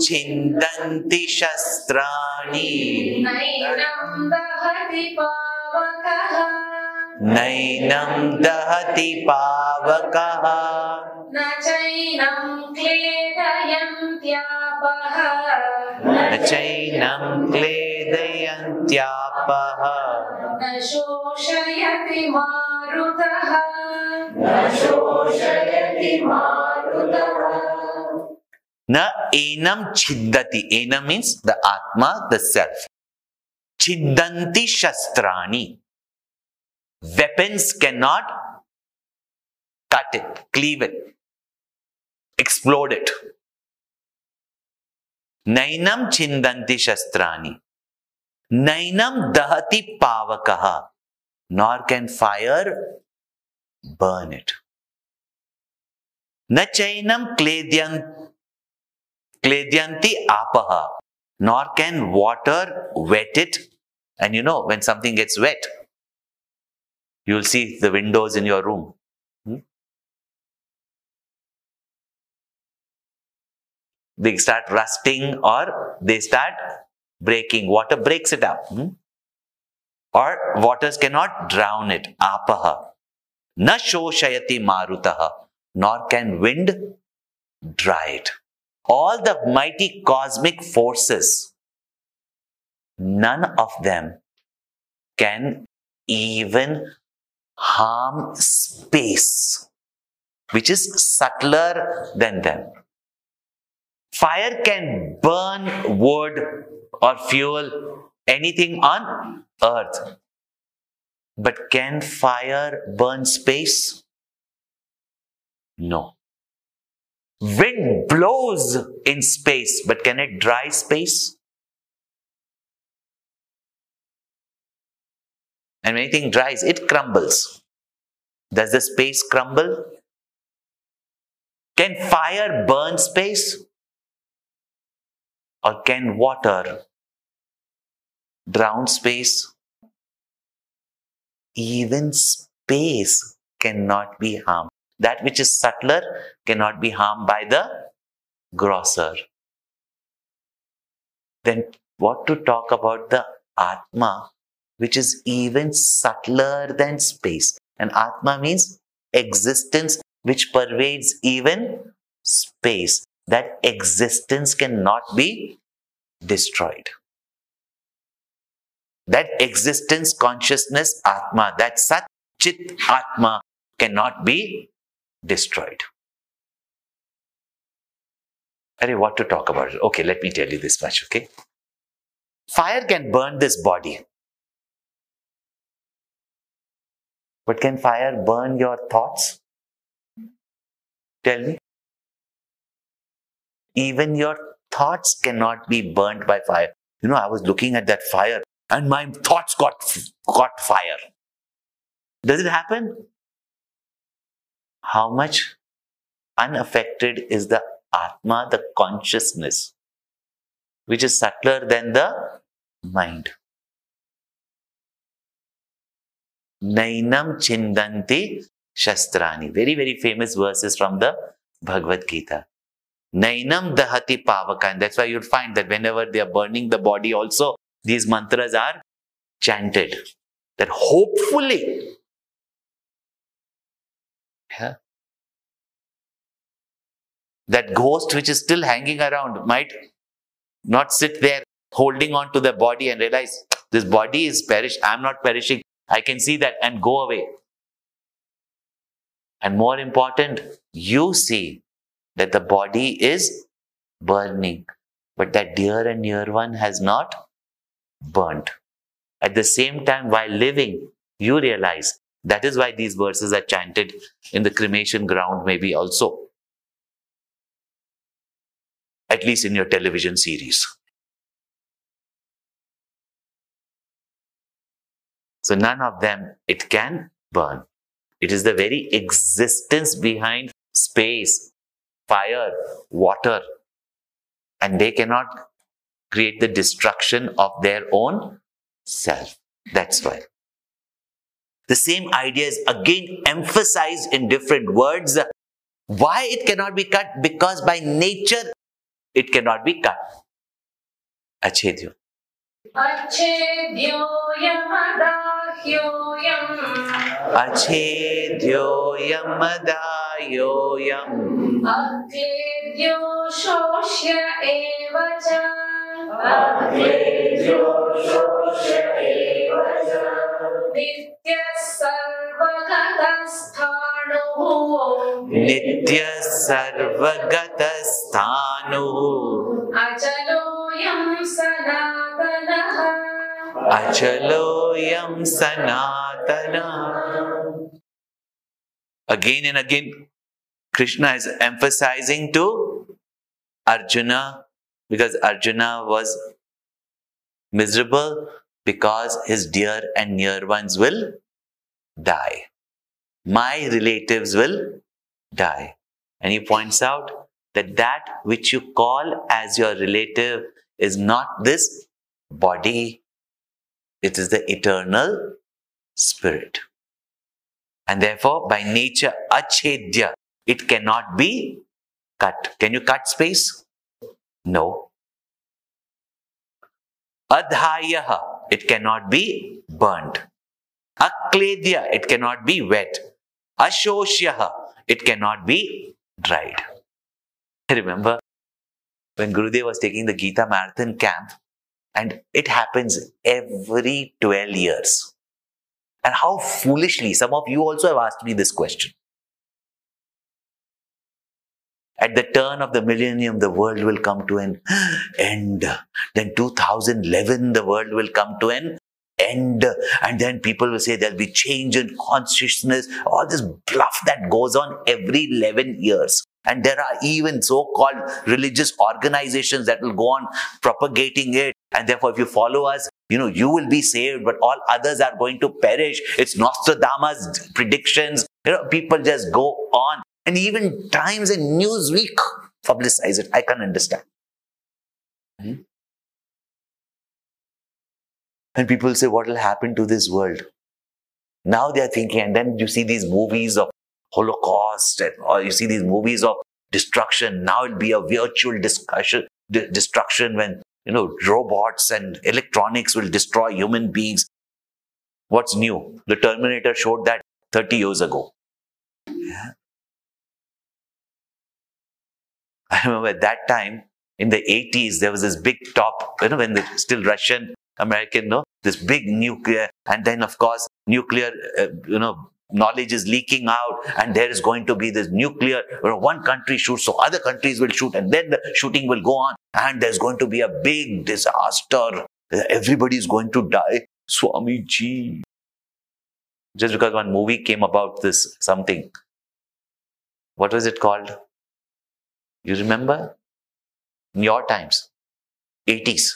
छिन्दन्ति शस्त्राणि। नैनं दहति पावकः। नैनं दहति पावकः। न चैनं क्लेदयन्त्यापः। न चैनं क्लेदयन्त्यापः। न शोषयति मारुतः। Na enam chiddati. Enam means the Atma, the Self. Chiddanti shastrani. Weapons cannot cut it, cleave it, explode it. Nainam chindanti shastrani. Nainam dahati pavakaha. Nor can fire burn it. Na Nachainam kledyanti Klejanti apaha. Nor can water wet it. And you know, when something gets wet, you'll see the windows in your room. Hmm? They start rusting or they start breaking. Water breaks it up. Hmm? Or waters cannot drown it. Apaha. Na shoshayati marutaha. Nor can wind dry it all the mighty cosmic forces none of them can even harm space which is subtler than them. Fire can burn wood or fuel anything on earth but can fire burn space? No wind blows in space but can it dry space? And when anything dries it crumbles. Does the space crumble? Can fire burn space? Or can water drown space? Even space cannot be harmed that which is subtler cannot be harmed by the grosser. Then what to talk about the atma which is even subtler than space. And atma means existence which pervades even space. That existence cannot be destroyed. That existence consciousness atma that sat chit atma cannot be destroyed Arey, what to talk about? Okay, let me tell you this much, okay? Fire can burn this body. But can fire burn your thoughts? Tell me. Even your thoughts cannot be burnt by fire. You know, I was looking at that fire and my thoughts got, got fire. Does it happen? How much unaffected is the Atma, the consciousness, which is subtler than the mind. Nainam chindanti shastrani. Very, very famous verses from the Bhagavad Gita. Nainam dahati pavaka. And that's why you'd find that whenever they are burning the body, also these mantras are chanted. That hopefully, that ghost which is still hanging around might not sit there holding on to the body and realize this body is perished. I'm not perishing. I can see that and go away. And more important, you see that the body is burning, but that dear and near one has not burnt. At the same time, while living, you realize that is why these verses are chanted in the cremation ground, maybe also at least in your television series. So none of them it can burn. It is the very existence behind space, fire, water, and they cannot create the destruction of their own self. That's why. The same idea is again emphasized in different words. Why it cannot be cut? Because by nature it cannot be cut. Achedyo. Achedyoyam adayoyam. Achedyo shoshya evacha. नित्यः सर्वगतस्थाणुः Nitya sarvagatasthanu. अचलोऽयं सनातनः. Again and again, Krishna is emphasizing to Arjuna because Arjuna was miserable because his dear and near ones will die. My relatives will die. And he points out that that which you call as your relative is not this body, it is the eternal spirit. And therefore, by nature, achedya, it cannot be cut. Can you cut space? No. Adhayaha, it cannot be burnt. Akledya, it cannot be wet. Ashoshyaha, it cannot be dried. I remember when Gurudev was taking the Gita Marathon camp, and it happens every 12 years. And how foolishly, some of you also have asked me this question. At the turn of the millennium, the world will come to an end. Then 2011, the world will come to an end. And then people will say there'll be change in consciousness. All this bluff that goes on every 11 years. And there are even so-called religious organizations that will go on propagating it. And therefore, if you follow us, you know, you will be saved, but all others are going to perish. It's Nostradamus' predictions. You know, people just go on. And even Times and Newsweek publicize it. I can't understand. Hmm? And people say, what will happen to this world? Now they are thinking, and then you see these movies of Holocaust, and, or you see these movies of destruction. Now it'll be a virtual discussion, de- destruction when you know robots and electronics will destroy human beings. What's new? The Terminator showed that 30 years ago. Yeah. I remember at that time in the 80s, there was this big top, you know, when the still Russian, American, no, this big nuclear, and then of course, nuclear, uh, you know, knowledge is leaking out, and there is going to be this nuclear, know, one country shoots, so other countries will shoot, and then the shooting will go on, and there's going to be a big disaster. Everybody is going to die. Swamiji. Just because one movie came about this something. What was it called? You remember? In your times, 80s.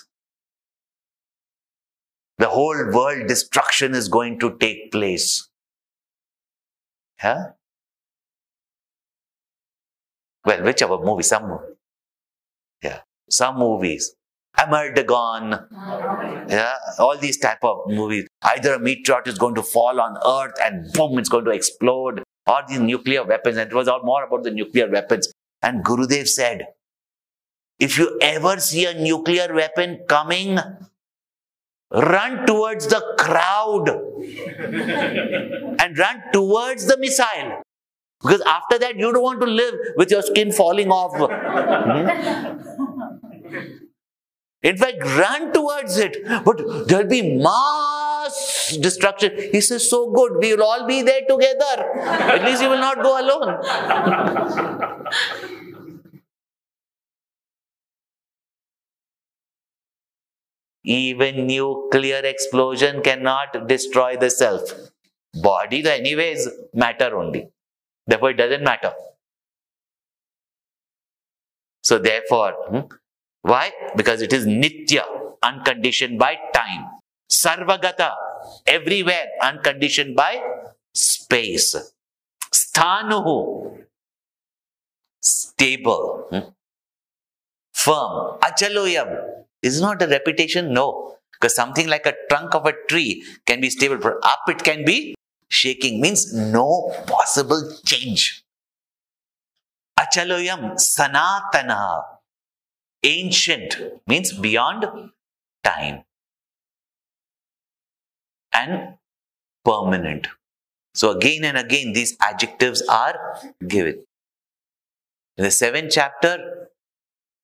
The whole world destruction is going to take place. Yeah? Well, whichever movie, some movie. Yeah. Some movies. Armageddon. Yeah. All these type of movies. Either a meteor is going to fall on earth and boom, it's going to explode. Or these nuclear weapons. And it was all more about the nuclear weapons. And Gurudev said, if you ever see a nuclear weapon coming, run towards the crowd and run towards the missile. Because after that, you don't want to live with your skin falling off. Hmm? In fact, run towards it. But there'll be mass destruction. He says, So good, we will all be there together. At least you will not go alone. Even nuclear explosion cannot destroy the self. Body, anyways, matter only. Therefore, it doesn't matter. So, therefore, hmm, why? Because it is nitya, unconditioned by time. Sarvagata, everywhere, unconditioned by space. Sthanuhu, stable, hmm, firm. Achaloyam is not a repetition, no. Because something like a trunk of a tree can be stable, but up it can be shaking, means no possible change. Achalayam Sanatana. Ancient means beyond time And permanent. So again and again, these adjectives are given. In the seventh chapter,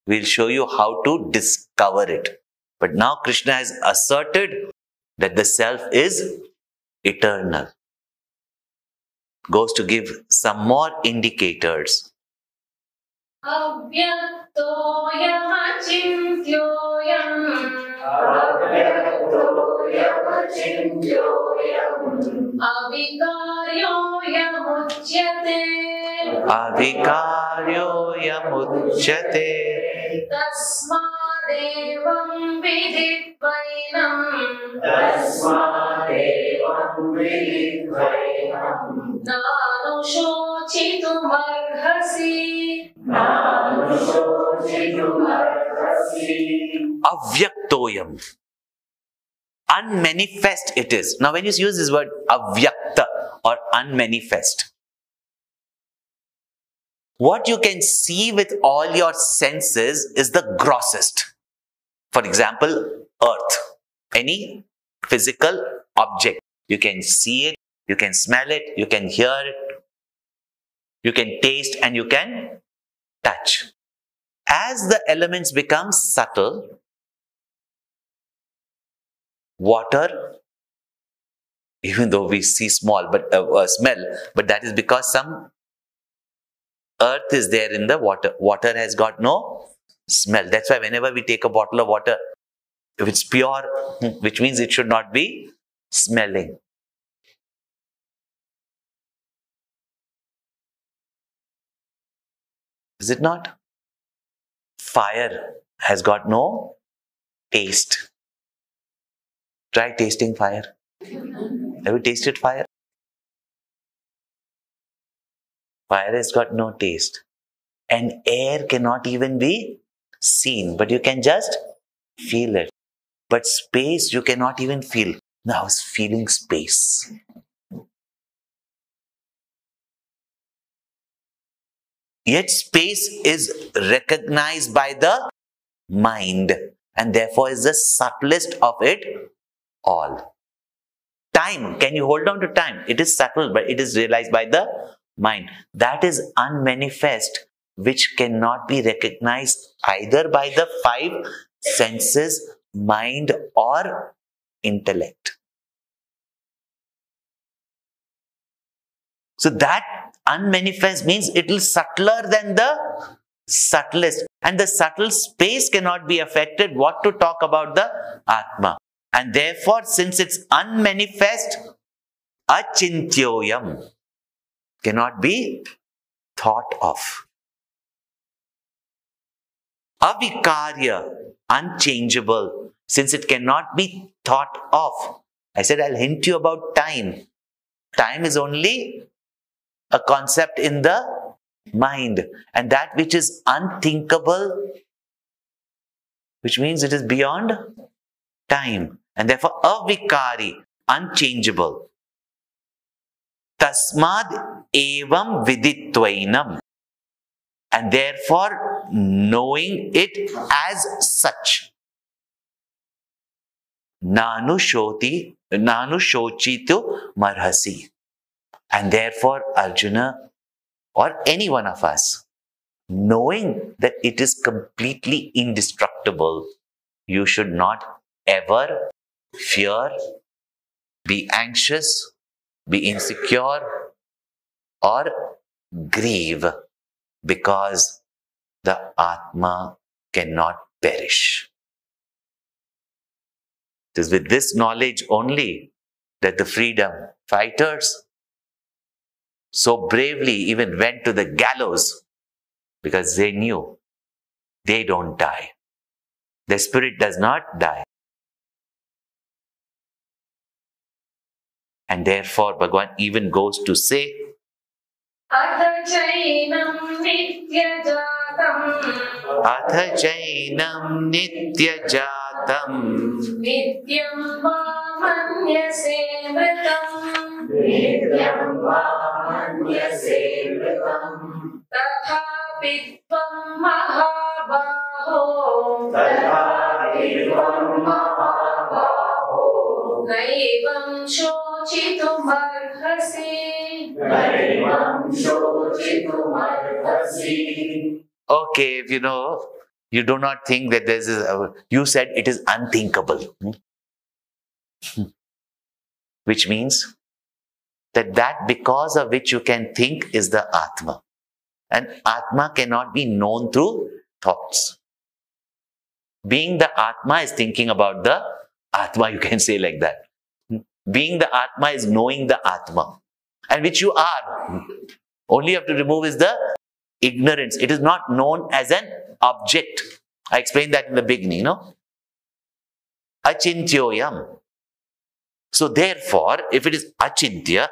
we'll show you how to discover it. But now Krishna has asserted that the self is eternal. Goes to give some more indicators. अव्यक्तोऽयमचिन्त्योऽयम् अविकार्योऽयमुच्यते। अविकार्योऽयमुच्यते। तस्मात् தெய்வம் விதித்வைனம் தஸ்மா தெய்வம் விதித்வைனம் நானு சோச்சிதுமர்ஹசி நானு சோச்சிதுமர்ஹசி avyaktoyam Unmanifest it is. Now, when you use this word avyakta or unmanifest, what you can see with all your senses is the grossest. For example, earth, any physical object. You can see it, you can smell it, you can hear it, you can taste, and you can touch. As the elements become subtle, water, even though we see small but uh, uh, smell, but that is because some earth is there in the water. Water has got no smell. That's why whenever we take a bottle of water, if it's pure, which means it should not be smelling. Is it not? Fire has got no taste. Try tasting fire. Have you tasted fire? Fire has got no taste. And air cannot even be seen, but you can just feel it. But space you cannot even feel. Now is feeling space. Yet space is recognized by the mind and therefore is the subtlest of it all. Time, can you hold on to time? It is subtle, but it is realized by the mind. That is unmanifest, which cannot be recognized either by the five senses, mind, or intellect. So that unmanifest means it is subtler than the subtlest. And the subtle space cannot be affected. What to talk about the Atma? And therefore, since it's unmanifest, achintyoyam cannot be thought of. Avikarya, unchangeable, since it cannot be thought of. I said I'll hint you about time. Time is only a concept in the mind, and that which is unthinkable, which means it is beyond time, and therefore avikari, unchangeable. Tasmad evam viditvainam. And therefore, knowing it as such. Nanu shoti, nanu shochitu marhasi. And therefore, Arjuna or any one of us, knowing that it is completely indestructible, you should not ever fear, be anxious, be insecure, or grieve because the Atma cannot perish. It is with this knowledge only that the freedom fighters so bravely even went to the gallows because they knew they don't die. Their spirit does not die. And therefore, Bhagwan even goes to say, अथ चैनं नित्यजातम्। नित्यं वा मन्यसे मृतम्। तथापि तथापि त्वं महाबाहो। नैवं शोचितुमर्हसि। Okay, if you know, you do not think that this is, uh, you said it is unthinkable. Hmm? Hmm. Which means that that because of which you can think is the Atma. And Atma cannot be known through thoughts. Being the Atma is thinking about the Atma, you can say like that. Hmm. Being the Atma is knowing the Atma, and which you are. Only you have to remove is the ignorance. It is not known as an object. I explained that in the beginning, you no? Achintyoyam. So therefore, if it is achintya,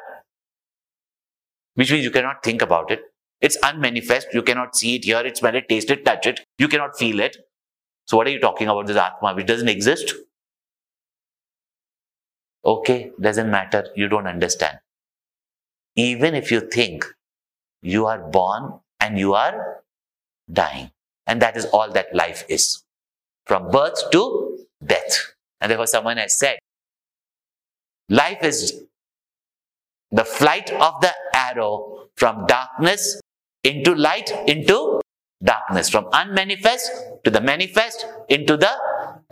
which means you cannot think about it, it's unmanifest, you cannot see it, hear it, smell it, taste it, touch it, you cannot feel it. So what are you talking about this Atma which doesn't exist? Okay, doesn't matter, you don't understand. Even if you think you are born and you are dying. And that is all that life is. From birth to death. And therefore, someone has said, life is the flight of the arrow from darkness into light into darkness, from unmanifest to the manifest into the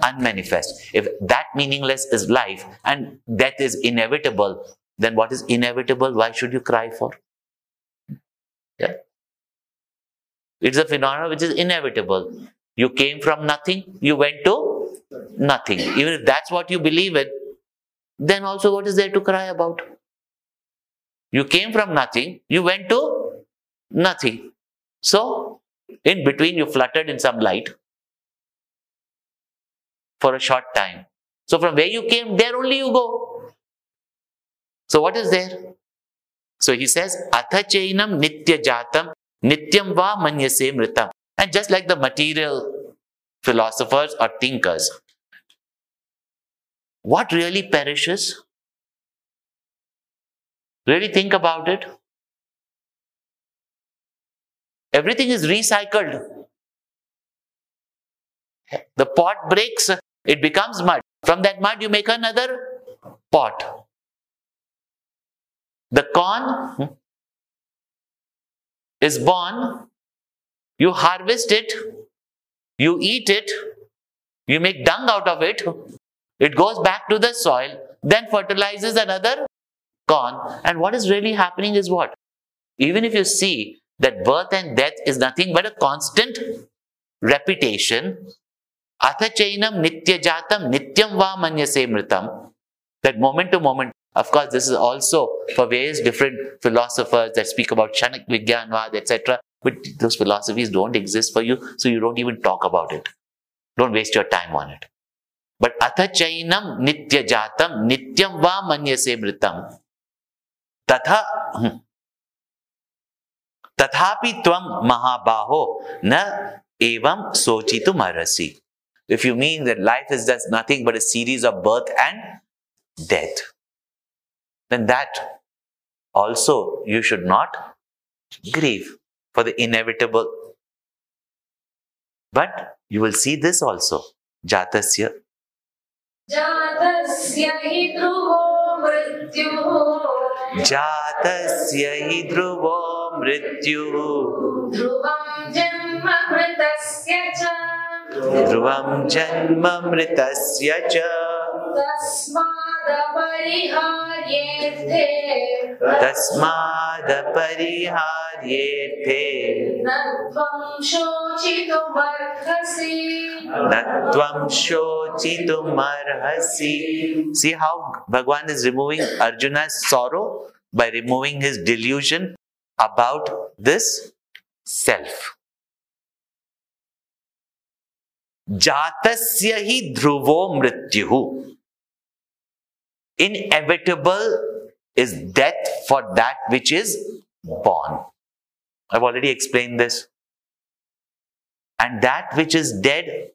unmanifest. If that meaningless is life and death is inevitable, then what is inevitable? Why should you cry for? It's a phenomenon which is inevitable. You came from nothing, you went to nothing. Even if that's what you believe in, then also what is there to cry about? You came from nothing, you went to nothing. So, in between, you fluttered in some light for a short time. So, from where you came, there only you go. So, what is there? So, he says, Atha chainam nitya jatam nityam va manyase mritam. And just like the material philosophers or thinkers, what really perishes? Really think about it. Everything is recycled. The pot breaks, it becomes mud. From that mud, you make another pot. The corn hmm, is born, you harvest it, you eat it, you make dung out of it, it goes back to the soil, then fertilizes another corn. And what is really happening is what? Even if you see that birth and death is nothing but a constant repetition, atha chainam nitya jatam nityam va manyase mritam, that moment to moment. Of course, this is also for various different philosophers that speak about Kshanik Vigyanvad, etc. But those philosophies don't exist for you, so you don't even talk about it. Don't waste your time on it. But atha chainam nitya jatam nityam va manyase mritam. Tatha तथापि त्वं महाबाहो न evam sochitu marasi. If you mean that life is just nothing but a series of birth and death, then that also you should not grieve for the inevitable. But you will see this also. Jatasya. Jatasya hi dhruvo mrityu. Jatasya hi dhruvo mrityu. Dhruvam janma mritasya cha. Dhruvam janma mritasya cha. Tasma परिहार्येऽर्थे तस्मादपरिहार्येऽर्थे न त्वं शोचितुमर्हसि। न see how Bhagavan is removing Arjuna's sorrow by removing जातस्य ध्रुवो मृत्यु। Inevitable is death for that which is born. I've already explained this. And that which is dead,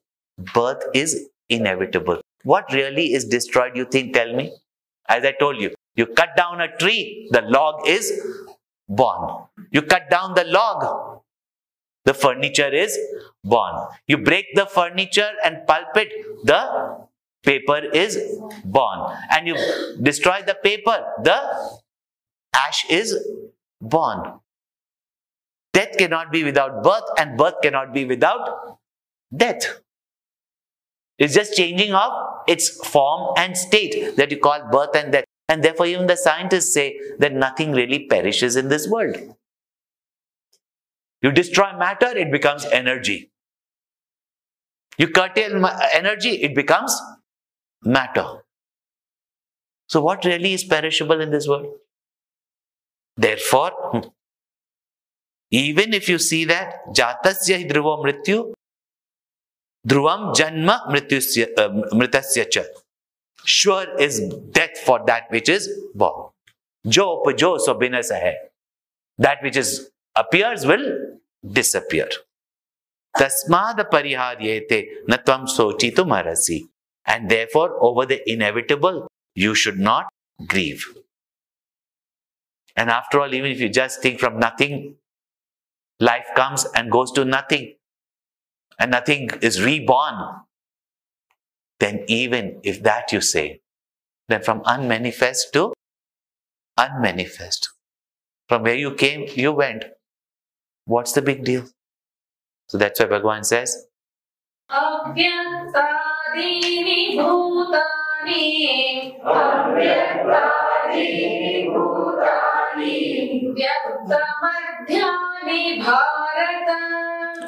birth is inevitable. What really is destroyed, you think? Tell me. As I told you, you cut down a tree, the log is born. You cut down the log, the furniture is born. You break the furniture and pulp it, the paper is born. And you destroy the paper, the ash is born. Death cannot be without birth, and birth cannot be without death. It's just changing of its form and state that you call birth and death. And therefore, even the scientists say that nothing really perishes in this world. You destroy matter, it becomes energy. You curtail energy, it becomes matter. So, what really is perishable in this world? Therefore, hmm, even if you see that jatasya hi dhruvo mrityu, dhruvam janma uh, mritasya cha. Sure is death for that which is born. Jo upajo so hai. That which is appears will disappear. Tasmad pariharyete natvam sochitum arasi. And therefore, over the inevitable, you should not grieve. And after all, even if you just think from nothing, life comes and goes to nothing, and nothing is reborn, then even if that you say, then from unmanifest to unmanifest. From where you came, you went. What's the big deal? So that's why Bhagavan says, अव्यक्तादीनि भूतानि व्यक्तमध्यानि Bharat.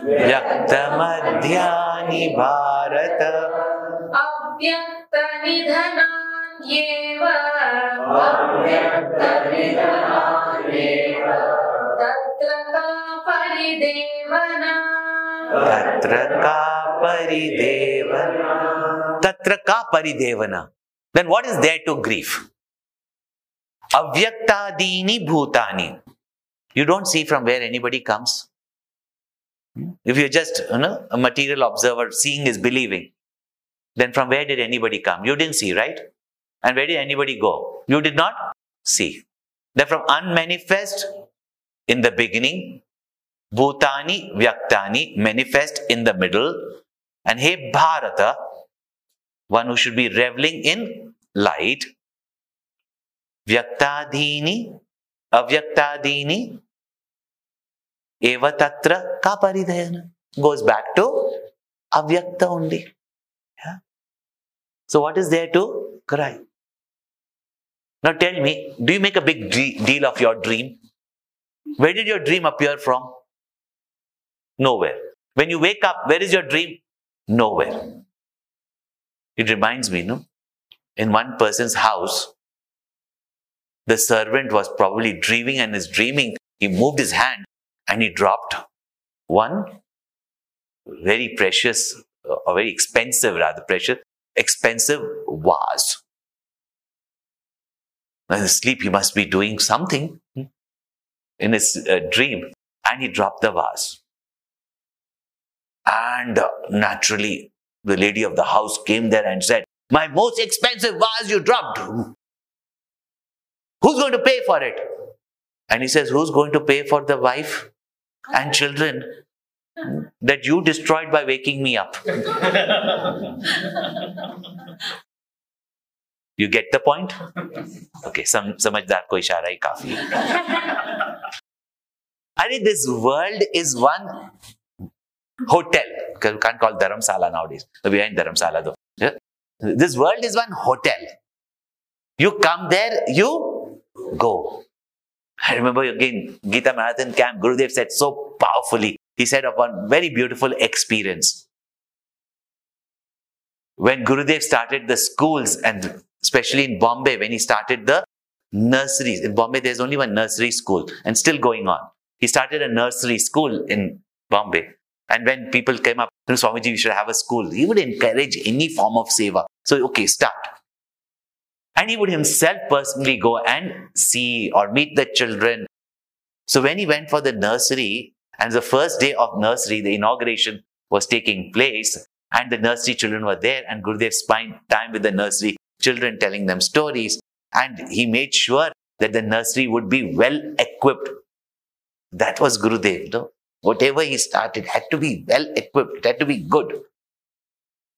Yaktamadhyani Bharata अव्यक्तनिधनान्येव। तत्र का परिदेवना Paridevana. Tatra ka paridevana. Then what is there to grieve? Avyaktadini bhutani. You don't see from where anybody comes. If you're just you know, a material observer, seeing is believing, then from where did anybody come? You didn't see, right? And where did anybody go? You did not see. Then from unmanifest in the beginning, Bhutani Vyaktani manifest in the middle. And hey Bharata, one who should be reveling in light. Vyaktadini, Avyaktadini, Eva Tatra Kaparidayana. Goes back to Avyakta only. So what is there to cry? Now tell me, do you make a big deal of your dream? Where did your dream appear from? Nowhere. When you wake up, where is your dream? Nowhere. It reminds me, no? In one person's house, the servant was probably dreaming and is dreaming. He moved his hand and he dropped one very precious, uh, or very expensive, rather precious, expensive vase. Now, in sleep, he must be doing something hmm, in his uh, dream, and he dropped the vase. And naturally, the lady of the house came there and said, My most expensive vase you dropped. Who's going to pay for it? And he says, Who's going to pay for the wife and children that you destroyed by waking me up? you get the point? Okay, some samajhdar ko ishara hai kafi. I mean, this world is one hotel. because we can't call Dharamsala nowadays. We are in Dharamsala though. Yeah? This world is one hotel. You come there, you go. I remember again, Gita Marathon camp, Gurudev said so powerfully. He said of one very beautiful experience. When Gurudev started the schools, and especially in Bombay, when he started the nurseries. In Bombay, there's only one nursery school and still going on. He started a nursery school in Bombay. And when people came up, "No, Swamiji, we should have a school. He would encourage any form of seva. So, okay, start. And he would himself personally go and see or meet the children. So when he went for the nursery, and the first day of nursery, the inauguration was taking place, and the nursery children were there, and Gurudev spent time with the nursery children telling them stories, and he made sure that the nursery would be well equipped. That was Gurudev. No? Whatever he started had to be well equipped, it had to be good.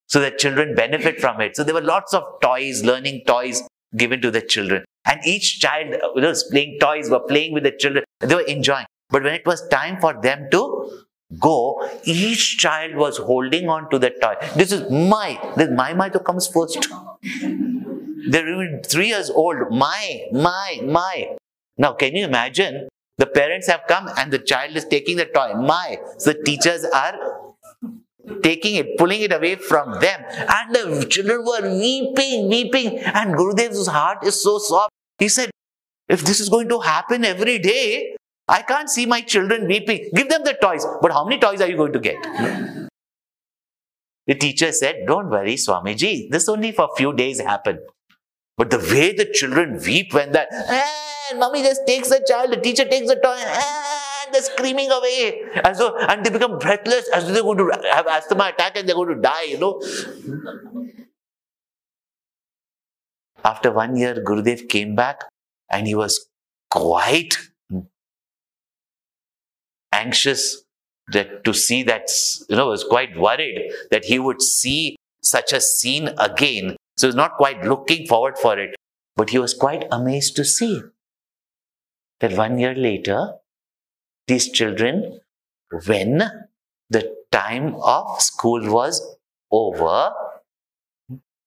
So that children benefit from it. So there were lots of toys, learning toys given to the children. And each child uh, you was playing toys, were playing with the children. They were enjoying. But when it was time for them to go, each child was holding on to the toy. This is my, this my my comes first. They're even three years old. My, my, my. Now, can you imagine? The parents have come and the child is taking the toy. My. The teachers are taking it, pulling it away from them. And the children were weeping, weeping. And Gurudev's heart is so soft. He said, if this is going to happen every day, I can't see my children weeping. Give them the toys. But how many toys are you going to get? The teacher said, Don't worry, Swamiji. This only for a few days happened. But the way the children weep when that, and mommy just takes the child, the teacher takes the toy, and they're screaming away. And so, and they become breathless as they're going to have asthma attack and they're going to die, you know. After one year, Gurudev came back and he was quite anxious that to see that, you know, was quite worried that he would see such a scene again. So he's not quite looking forward for it, but he was quite amazed to see that one year later, these children, when the time of school was over,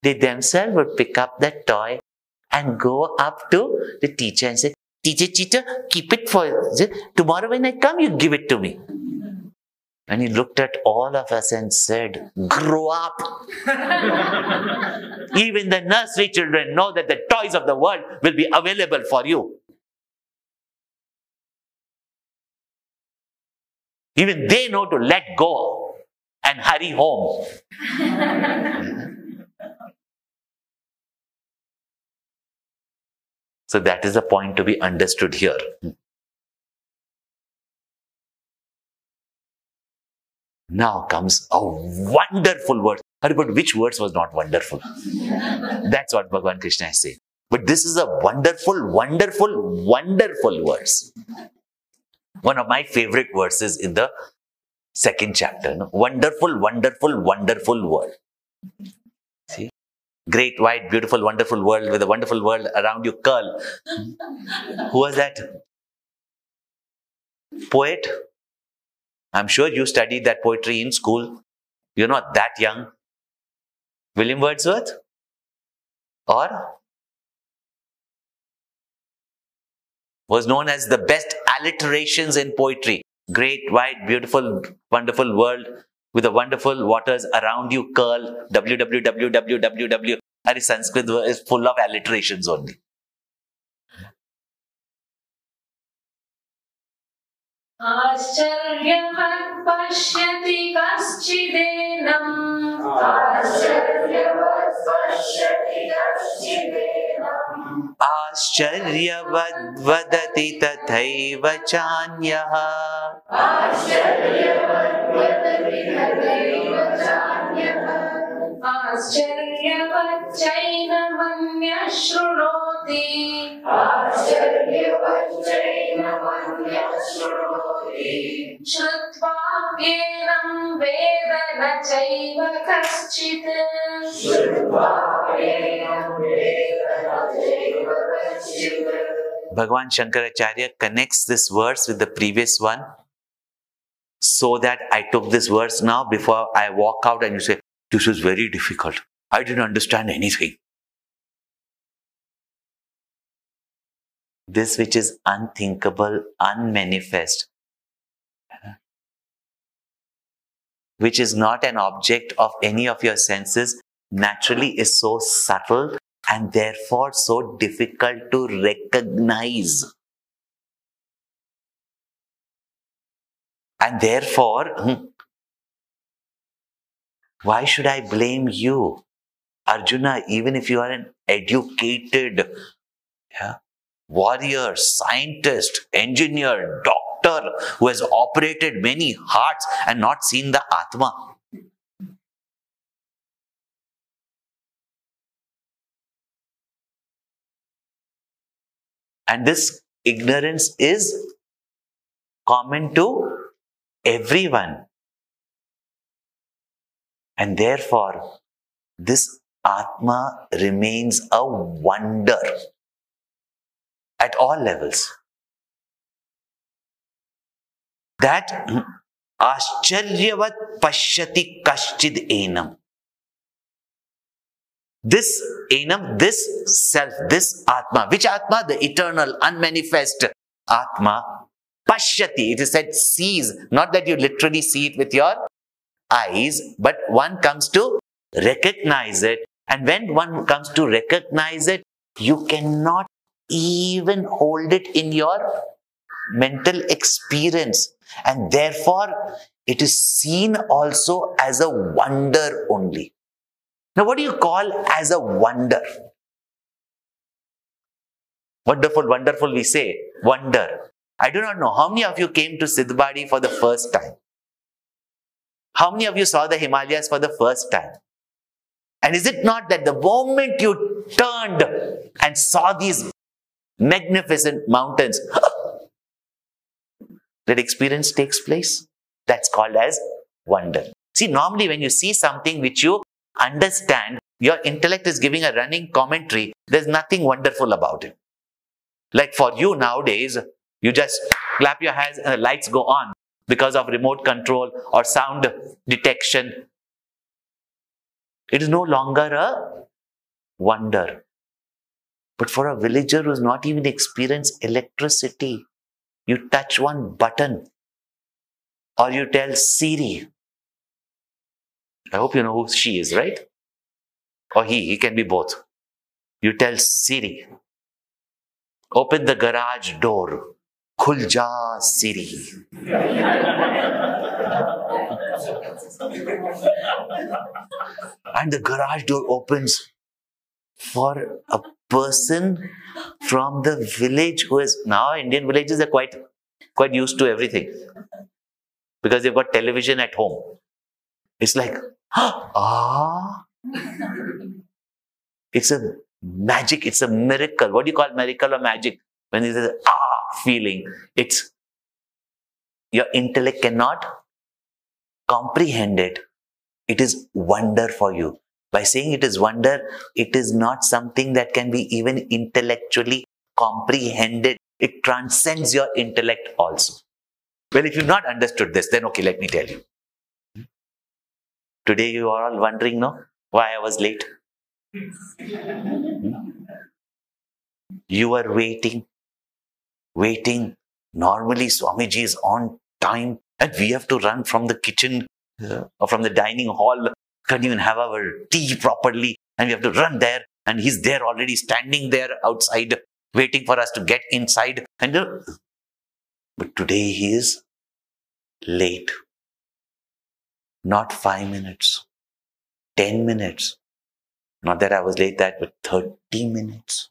they themselves would pick up that toy and go up to the teacher and say, Teacher, teacher, keep it for tomorrow when I come, you give it to me. And he looked at all of us and said, Grow up. Even the nursery children know that the toys of the world will be available for you. Even they know to let go and hurry home. so that is a point to be understood here. Now comes a wonderful word. But which words was not wonderful? That's what Bhagavan Krishna is saying. But this is a wonderful, wonderful, wonderful verse. One of my favorite verses in the second chapter. no? Wonderful, wonderful, wonderful world. See? Great, wide, beautiful, wonderful world with a wonderful world around you curl. Who was that? Poet? I'm sure you studied that poetry in school. You're not that young. William Wordsworth? Or was known as the best alliterations in poetry. Great, wide, beautiful, wonderful world with the wonderful waters around you curl. www. Hari Sanskrit is full of alliterations only. आश्चर्यवत् पश्यति कश्चिदेनम् आश्चर्यवद्वदति तथैव चान्यः। आश्चर्यवच्चैनमन्यः शृणोति श्रुत्वाप्येनं वेद न चैव कश्चित् Bhagavan Shankaracharya connects this verse with the previous one so that I took this verse now before I walk out and you say, This is very difficult. I didn't understand anything. This which is unthinkable, unmanifest, which is not an object of any of your senses, naturally is so subtle and therefore so difficult to recognize. And therefore, hmm, why should I blame you? Arjuna, even if you are an educated yeah, warrior, scientist, engineer, doctor who has operated many hearts and not seen the Atma. And this ignorance is common to everyone. And therefore, this Atma remains a wonder at all levels. That Ascharyavat Pashyati Kashchid Enam. This Enam, this self, this Atma, which Atma? The eternal, unmanifest Atma. Pashyati, it is said sees, not that you literally see it with your eyes, but one comes to recognize it. And when one comes to recognize it, you cannot even hold it in your mental experience. And therefore, it is seen also as a wonder only. Now, what do you call as a wonder? Wonderful, wonderful, we say. Wonder. I do not know how many of you came to Sidhbari for the first time. How many of you saw the Himalayas for the first time? And is it not that the moment you turned and saw these magnificent mountains, that experience takes place? That's called as wonder. See, normally when you see something which you understand, your intellect is giving a running commentary. There's nothing wonderful about it. Like for you nowadays, you just clap your hands and the lights go on because of remote control or sound detection. It is no longer a wonder. But for a villager who's not even experienced electricity, you touch one button or you tell Siri. I hope you know who she is, right? Or he, he can be both. You tell Siri, open the garage door. Khul ja Siri. and the garage door opens for a person from the village who is now Indian villages are quite quite used to everything because they've got television at home. It's like ah, ah. it's a magic. It's a miracle. What do you call miracle or magic? When it is ah feeling, it's your intellect cannot comprehend it. It is wonder for you. By saying it is wonder, it is not something that can be even intellectually comprehended. It transcends your intellect also. Well, if you've not understood this, then okay, let me tell you. Today you are all wondering, no? Why I was late? You were waiting, waiting. Normally, Swamiji is on time, and we have to run from the kitchen uh, or from the dining hall can't even have our tea properly and we have to run there and he's there already standing there outside waiting for us to get inside. And uh, but today he is late. Not 5 minutes 10 minutes. Not that i was late that but 30 minutes.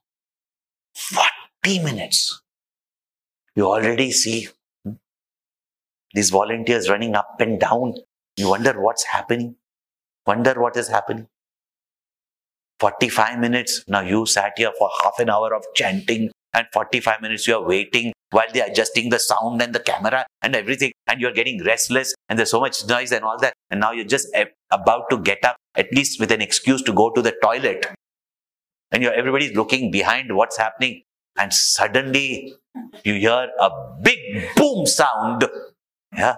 40 minutes. You already see hmm, these volunteers running up and down. You wonder what's happening Wonder what is happening. 45 minutes. Now you sat here for half an hour of chanting, and 45 minutes you are waiting while they're adjusting the sound and the camera and everything, and you're getting restless, and there's so much noise and all that. And now you're just about to get up, at least with an excuse to go to the toilet. And you're everybody's looking behind what's happening, and suddenly you hear a big boom sound. Yeah,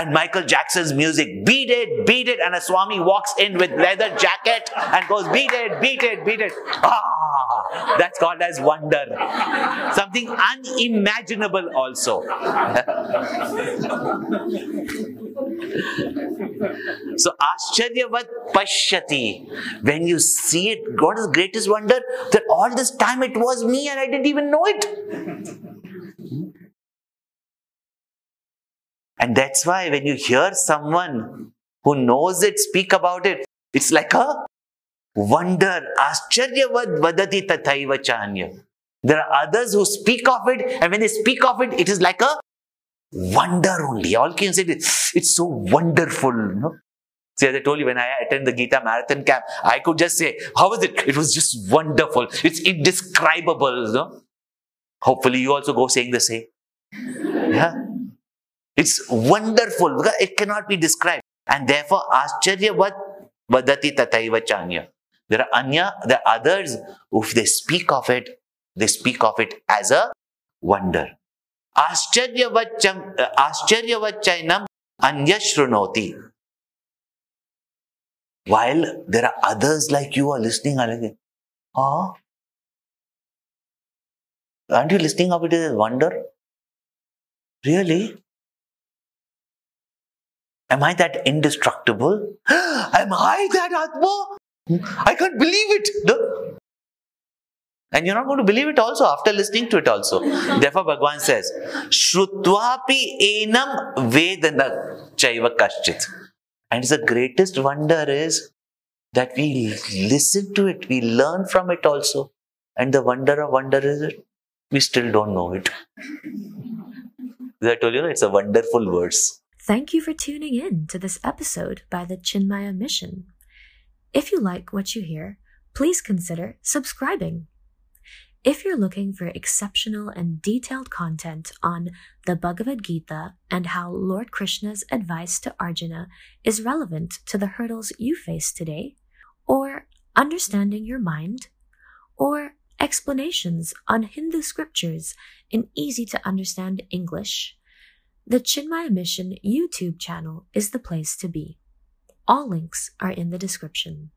and Michael Jackson's music. Beat it, beat it. And a Swami walks in with leather jacket and goes, beat it, beat it, beat it. Ah, that's called as wonder. Something unimaginable also. so Ascharyavat Pashyati. When you see it, God is greatest wonder that all this time it was me and I didn't even know it. And that's why when you hear someone who knows it speak about it, it's like a wonder. Vadati. There are others who speak of it, and when they speak of it, it is like a wonder only. All can say it's so wonderful. See, as I told you, when I attend the Gita Marathon camp, I could just say, How was it? It was just wonderful. It's indescribable. Know? Hopefully, you also go saying the same. Yeah. It's wonderful because it cannot be described. And therefore, Ascharyavat vadati tataiva chanya. There are anya, there are others, if they speak of it, they speak of it as a wonder. Ascharyavat chainam anya shrunoti. While there are others like you are listening, are like, oh, aren't you listening of it as a wonder? Really? Am I that indestructible? Am I that Atma? I can't believe it. No. And you're not going to believe it also after listening to it also. Therefore, Bhagwan says, Shrutvapi enam vedana chaiva kaschit. And the greatest wonder is that we listen to it, we learn from it also. And the wonder of wonder is it, we still don't know it. I told you, it's a wonderful verse. Thank you for tuning in to this episode by the Chinmaya Mission. If you like what you hear, please consider subscribing. If you're looking for exceptional and detailed content on the Bhagavad Gita and how Lord Krishna's advice to Arjuna is relevant to the hurdles you face today, or understanding your mind, or explanations on Hindu scriptures in easy to understand English, the Chinmaya Mission YouTube channel is the place to be. All links are in the description.